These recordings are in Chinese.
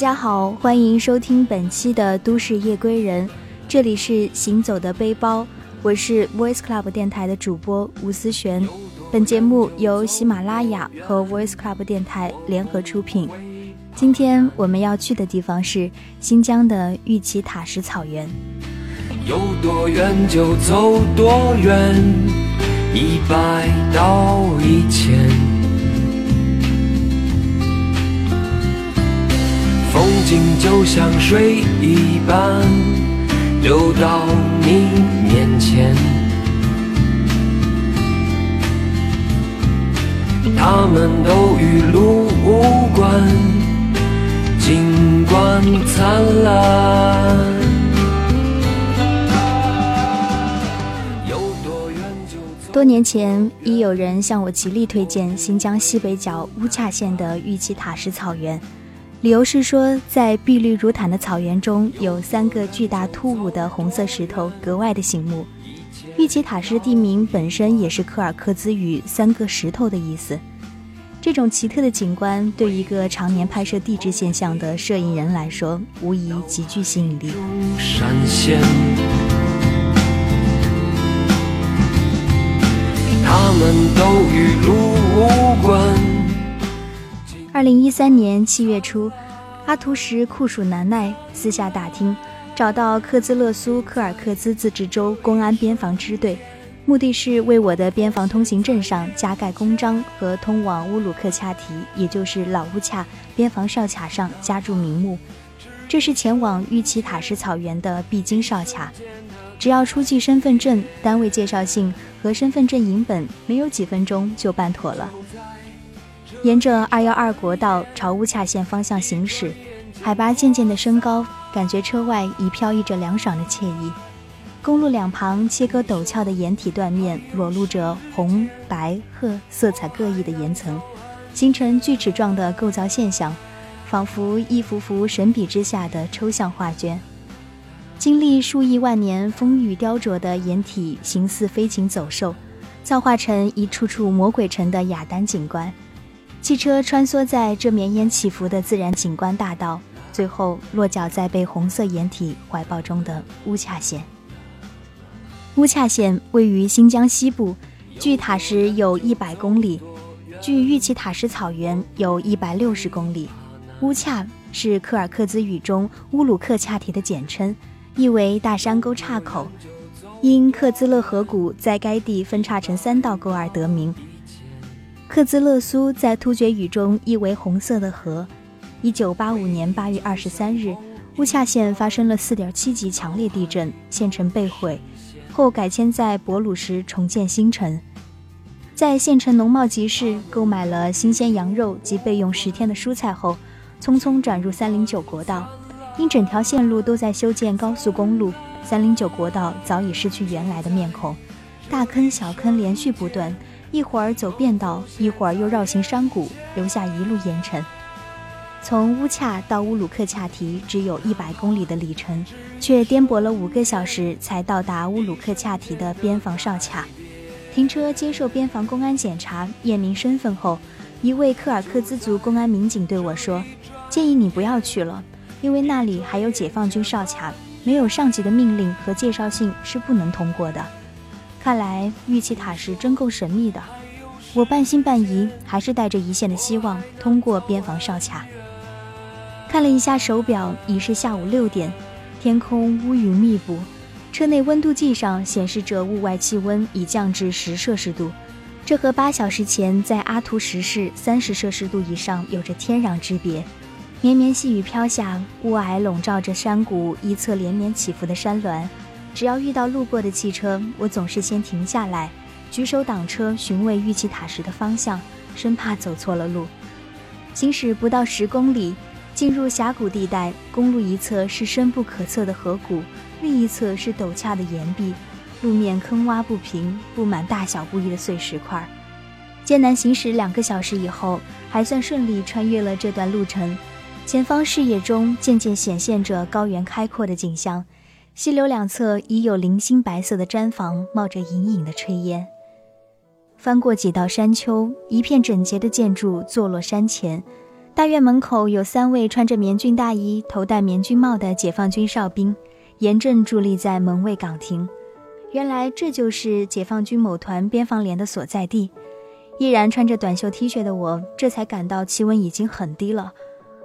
大家好，欢迎收听本期的《都市夜归人》，这里是行走的背包，我是 Voice Club 电台的主播吴思璇。本节目由喜马拉雅和 Voice Club 电台联合出品。今天我们要去的地方是新疆的玉器塔什草原。有多远就走多远，一百到一千。风景就像水一般流到你面前，他们都与路无关，尽管灿烂。多年前，已有人向我极力推荐新疆西北角乌恰县的玉器塔什草原，理由是说，在碧绿如毯的草原中，有三个巨大突兀的红色石头，格外的醒目。玉器塔什地名本身也是柯尔克孜语“三个石头”的意思。这种奇特的景观，对一个常年拍摄地质现象的摄影人来说，无疑极具吸引力。他们都与路无关。二零一三年七月初，阿图什酷暑难耐，私下打听，找到克孜勒苏柯尔克孜自治州公安边防支队，目的是为我的边防通行证上加盖公章和通往乌鲁克恰提，也就是老乌恰边防哨卡上加注名目。这是前往玉奇塔什草原的必经哨卡，只要出具身份证、单位介绍信。和身份证影本，没有几分钟就办妥了。沿着二幺二国道朝乌恰县方向行驶，海拔渐渐的升高，感觉车外已飘逸着凉爽的惬意。公路两旁切割陡峭的岩体断面，裸露着红、白、褐色彩各异的岩层，形成锯齿状的构造现象，仿佛一幅幅神笔之下的抽象画卷。经历数亿万年风雨雕琢的岩体，形似飞禽走兽，造化成一处处魔鬼城的雅丹景观。汽车穿梭在这绵延起伏的自然景观大道，最后落脚在被红色掩体怀抱中的乌恰县。乌恰县位于新疆西部，距塔什有一百公里，距玉器塔什草原有一百六十公里。乌恰是柯尔克孜语中乌鲁克恰提的简称。意为大山沟岔口，因克孜勒河谷在该地分叉成三道沟而得名。克孜勒苏在突厥语中意为红色的河。一九八五年八月二十三日，乌恰县发生了四点七级强烈地震，县城被毁，后改迁在博鲁时重建新城。在县城农贸集市购买了新鲜羊肉及备用十天的蔬菜后，匆匆转入三零九国道。因整条线路都在修建高速公路，三零九国道早已失去原来的面孔，大坑小坑连续不断，一会儿走便道，一会儿又绕行山谷，留下一路烟尘。从乌恰到乌鲁克恰提只有一百公里的里程，却颠簸了五个小时才到达乌鲁克恰提的边防哨卡。停车接受边防公安检查验明身份后，一位柯尔克孜族公安民警对我说：“建议你不要去了。”因为那里还有解放军哨卡，没有上级的命令和介绍信是不能通过的。看来玉器塔是真够神秘的，我半信半疑，还是带着一线的希望通过边防哨卡。看了一下手表，已是下午六点，天空乌云密布，车内温度计上显示着屋外气温已降至十摄氏度，这和八小时前在阿图什市三十摄氏度以上有着天壤之别。绵绵细雨飘下，雾霭笼罩着山谷一侧连绵起伏的山峦。只要遇到路过的汽车，我总是先停下来，举手挡车，询问玉器塔什的方向，生怕走错了路。行驶不到十公里，进入峡谷地带。公路一侧是深不可测的河谷，另一侧是陡峭的岩壁，路面坑洼不平，布满大小不一的碎石块。艰难行驶两个小时以后，还算顺利穿越了这段路程。前方视野中渐渐显现着高原开阔的景象，溪流两侧已有零星白色的毡房冒着隐隐的炊烟。翻过几道山丘，一片整洁的建筑坐落山前，大院门口有三位穿着棉军大衣、头戴棉军帽的解放军哨兵，严阵伫立在门卫岗亭。原来这就是解放军某团边防连的所在地。依然穿着短袖 T 恤的我，这才感到气温已经很低了。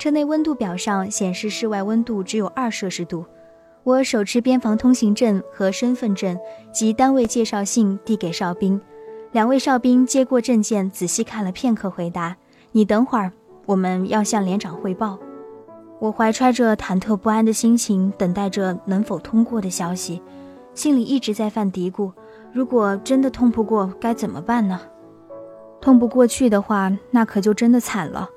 车内温度表上显示室外温度只有二摄氏度。我手持边防通行证和身份证及单位介绍信递给哨兵，两位哨兵接过证件，仔细看了片刻，回答：“你等会儿，我们要向连长汇报。”我怀揣着忐忑不安的心情，等待着能否通过的消息，心里一直在犯嘀咕：如果真的通不过，该怎么办呢？通不过去的话，那可就真的惨了。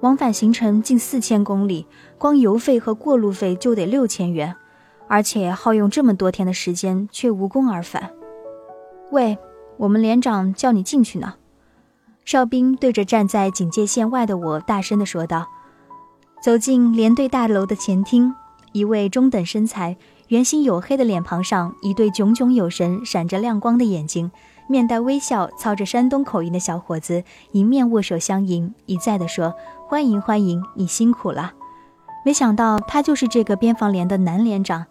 往返行程近四千公里，光油费和过路费就得六千元，而且耗用这么多天的时间，却无功而返。喂，我们连长叫你进去呢。哨兵对着站在警戒线外的我大声地说道。走进连队大楼的前厅，一位中等身材、圆形黝黑的脸庞上，一对炯炯有神、闪着亮光的眼睛。面带微笑、操着山东口音的小伙子迎面握手相迎，一再地说：“欢迎欢迎，你辛苦了。”没想到他就是这个边防连的男连长。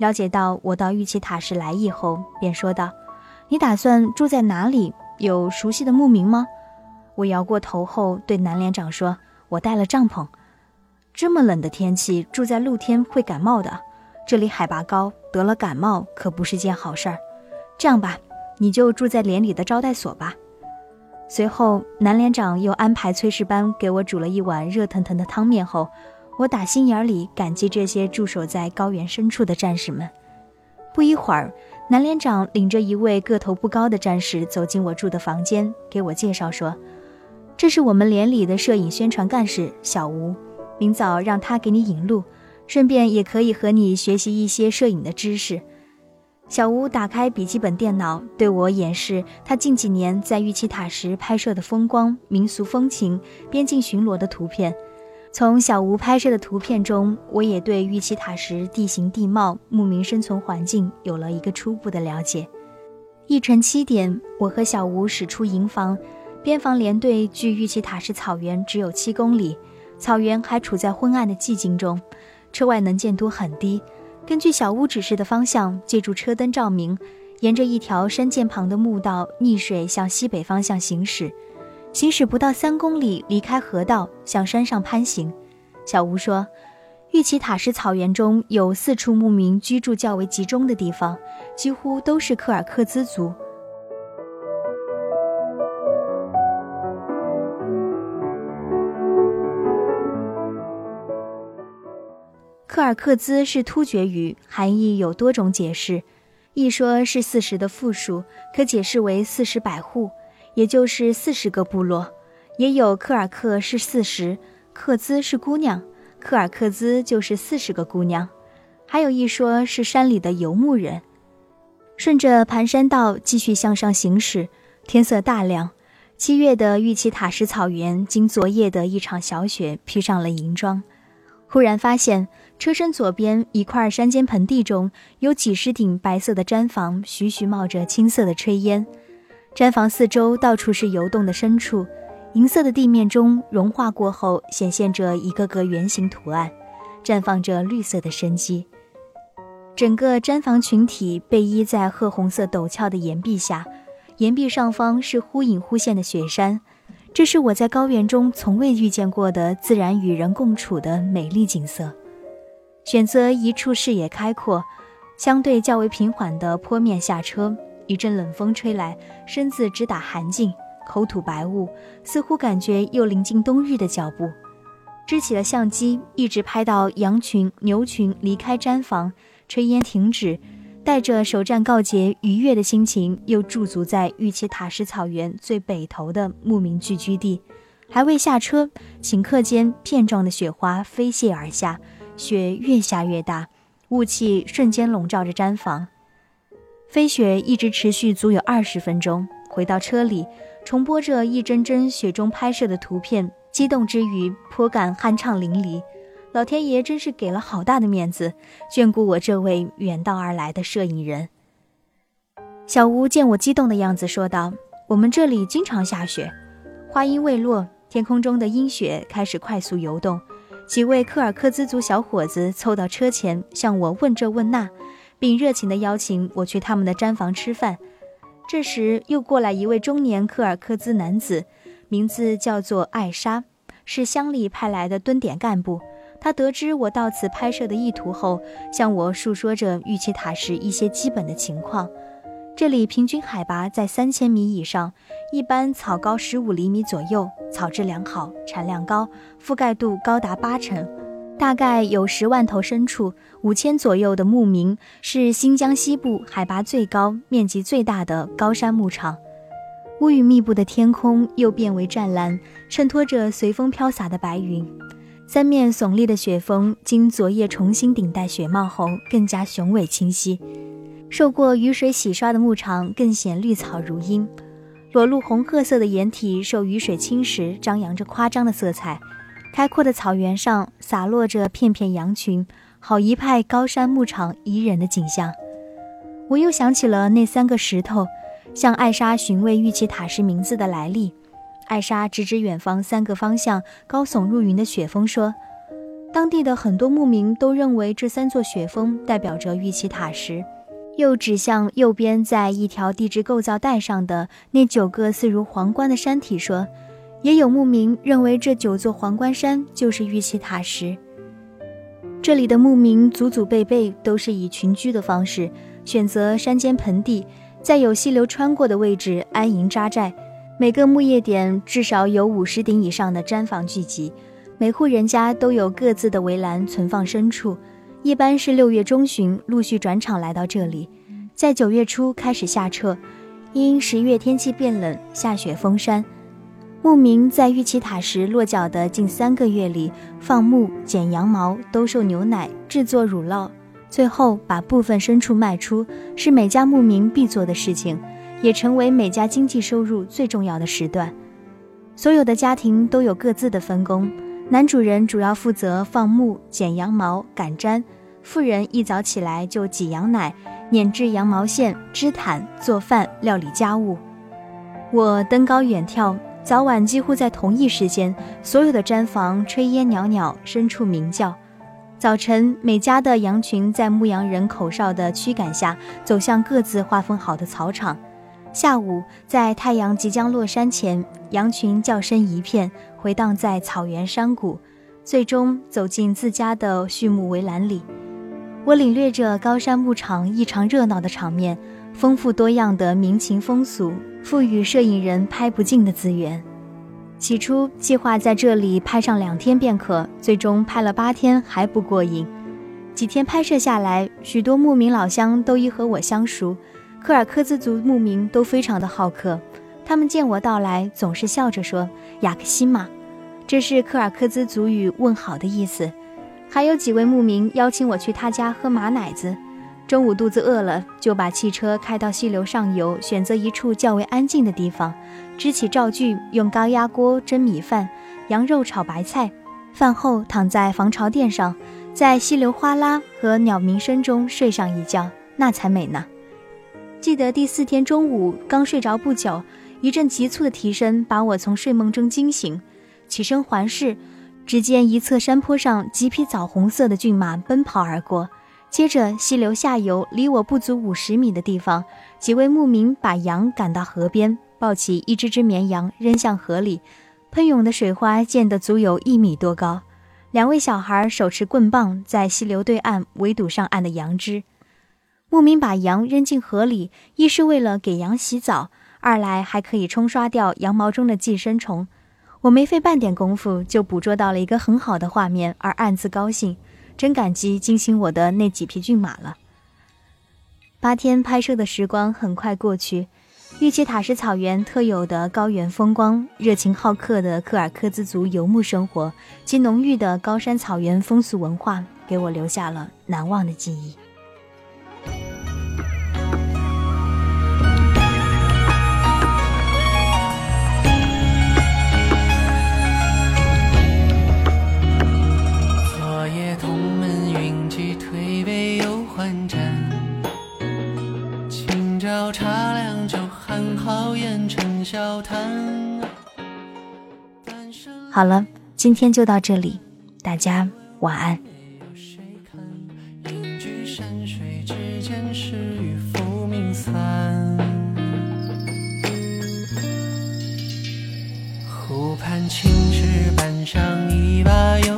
了解到我到玉器塔什来意后，便说道：“你打算住在哪里？有熟悉的牧民吗？”我摇过头后对男连长说：“我带了帐篷。这么冷的天气，住在露天会感冒的。这里海拔高，得了感冒可不是件好事儿。这样吧。”你就住在连里的招待所吧。随后，南连长又安排炊事班给我煮了一碗热腾腾的汤面后，我打心眼里感激这些驻守在高原深处的战士们。不一会儿，南连长领着一位个头不高的战士走进我住的房间，给我介绍说：“这是我们连里的摄影宣传干事小吴，明早让他给你引路，顺便也可以和你学习一些摄影的知识。”小吴打开笔记本电脑，对我演示他近几年在玉器塔时拍摄的风光、民俗风情、边境巡逻的图片。从小吴拍摄的图片中，我也对玉器塔什地形地貌、牧民生存环境有了一个初步的了解。一晨七点，我和小吴驶出营房，边防连队距玉器塔什草原只有七公里，草原还处在昏暗的寂静中，车外能见度很低。根据小屋指示的方向，借助车灯照明，沿着一条山涧旁的墓道逆水向西北方向行驶。行驶不到三公里，离开河道，向山上攀行。小吴说：“玉奇塔什草原中有四处牧民居住较为集中的地方，几乎都是柯尔克孜族。柯尔克孜是突厥语，含义有多种解释。一说是四十的复数，可解释为四十百户，也就是四十个部落。也有科尔克是四十，克孜是姑娘，科尔克孜就是四十个姑娘。还有一说是山里的游牧人。顺着盘山道继续向上行驶，天色大亮，七月的玉器塔什草原经昨夜的一场小雪披上了银装。忽然发现。车身左边一块山间盆地中有几十顶白色的毡房，徐徐冒着青色的炊烟。毡房四周到处是游动的牲畜，银色的地面中融化过后显现着一个个圆形图案，绽放着绿色的生机。整个毡房群体被依在褐红色陡峭的岩壁下，岩壁上方是忽隐忽现的雪山，这是我在高原中从未遇见过的自然与人共处的美丽景色。选择一处视野开阔、相对较为平缓的坡面下车，一阵冷风吹来，身子直打寒噤，口吐白雾，似乎感觉又临近冬日的脚步。支起了相机，一直拍到羊群、牛群离开毡房，炊烟停止，带着首战告捷愉悦的心情，又驻足在玉器塔什草原最北头的牧民聚居地。还未下车，顷刻间，片状的雪花飞泻而下。雪越下越大，雾气瞬间笼罩着毡房。飞雪一直持续足有二十分钟。回到车里，重播着一帧帧雪中拍摄的图片，激动之余颇感酣畅淋漓。老天爷真是给了好大的面子，眷顾我这位远道而来的摄影人。小吴见我激动的样子，说道：“我们这里经常下雪，话音未落。”天空中的阴雪开始快速游动。几位柯尔克孜族小伙子凑到车前，向我问这问那，并热情地邀请我去他们的毡房吃饭。这时，又过来一位中年柯尔克孜男子，名字叫做艾莎，是乡里派来的蹲点干部。他得知我到此拍摄的意图后，向我述说着玉器塔什一些基本的情况。这里平均海拔在三千米以上，一般草高十五厘米左右，草质良好，产量高，覆盖度高达八成。大概有十万头牲畜，五千左右的牧民，是新疆西部海拔最高、面积最大的高山牧场。乌云密布的天空又变为湛蓝，衬托着随风飘洒的白云。三面耸立的雪峰，经昨夜重新顶戴雪帽后，更加雄伟清晰。受过雨水洗刷的牧场更显绿草如茵，裸露红褐色的岩体受雨水侵蚀，张扬着夸张的色彩。开阔的草原上洒落着片片羊群，好一派高山牧场宜人的景象。我又想起了那三个石头，向艾莎询问玉器塔什名字的来历。艾莎指指远方三个方向高耸入云的雪峰，说：“当地的很多牧民都认为这三座雪峰代表着玉器塔什。”又指向右边，在一条地质构造带上的那九个似如皇冠的山体，说：“也有牧民认为这九座皇冠山就是玉器塔石。”这里的牧民祖祖辈辈都是以群居的方式，选择山间盆地，在有溪流穿过的位置安营扎寨。每个牧业点至少有五十顶以上的毡房聚集，每户人家都有各自的围栏存放牲畜。一般是六月中旬陆续转场来到这里，在九月初开始下撤，因十月天气变冷，下雪封山。牧民在玉器塔什落脚的近三个月里，放牧、剪羊毛、兜售牛奶、制作乳酪，最后把部分牲畜卖出，是每家牧民必做的事情，也成为每家经济收入最重要的时段。所有的家庭都有各自的分工。男主人主要负责放牧、剪羊毛、赶毡，妇人一早起来就挤羊奶、碾制羊毛线、织毯、做饭、料理家务。我登高远眺，早晚几乎在同一时间，所有的毡房炊烟袅袅，牲畜鸣叫。早晨，每家的羊群在牧羊人口哨的驱赶下，走向各自划分好的草场。下午，在太阳即将落山前，羊群叫声一片，回荡在草原山谷，最终走进自家的畜牧围栏里。我领略着高山牧场异常热闹的场面，丰富多样的民情风俗，赋予摄影人拍不尽的资源。起初计划在这里拍上两天便可，最终拍了八天还不过瘾。几天拍摄下来，许多牧民老乡都已和我相熟。科尔克孜族牧民都非常的好客，他们见我到来，总是笑着说“雅克西玛”，这是科尔克孜族语问好的意思。还有几位牧民邀请我去他家喝马奶子。中午肚子饿了，就把汽车开到溪流上游，选择一处较为安静的地方，支起灶具，用高压锅蒸米饭，羊肉炒白菜。饭后躺在防潮垫上，在溪流哗啦和鸟鸣声中睡上一觉，那才美呢。记得第四天中午刚睡着不久，一阵急促的啼声把我从睡梦中惊醒。起身环视，只见一侧山坡上几匹枣红色的骏马奔跑而过。接着，溪流下游离我不足五十米的地方，几位牧民把羊赶到河边，抱起一只只绵羊扔向河里，喷涌的水花溅得足有一米多高。两位小孩手持棍棒，在溪流对岸围堵上岸的羊只。牧民把羊扔进河里，一是为了给羊洗澡，二来还可以冲刷掉羊毛中的寄生虫。我没费半点功夫就捕捉到了一个很好的画面，而暗自高兴，真感激惊醒我的那几匹骏马了。八天拍摄的时光很快过去，玉器塔什草原特有的高原风光、热情好客的柯尔克孜族游牧生活及浓郁的高山草原风俗文化，给我留下了难忘的记忆。好了，今天就到这里，大家晚安。湖畔青石板上一把油。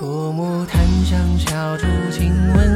泼墨檀香，小筑轻吻。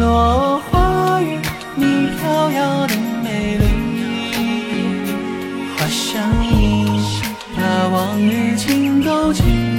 落花雨，你飘摇的美丽，花香溢，把往日情勾起。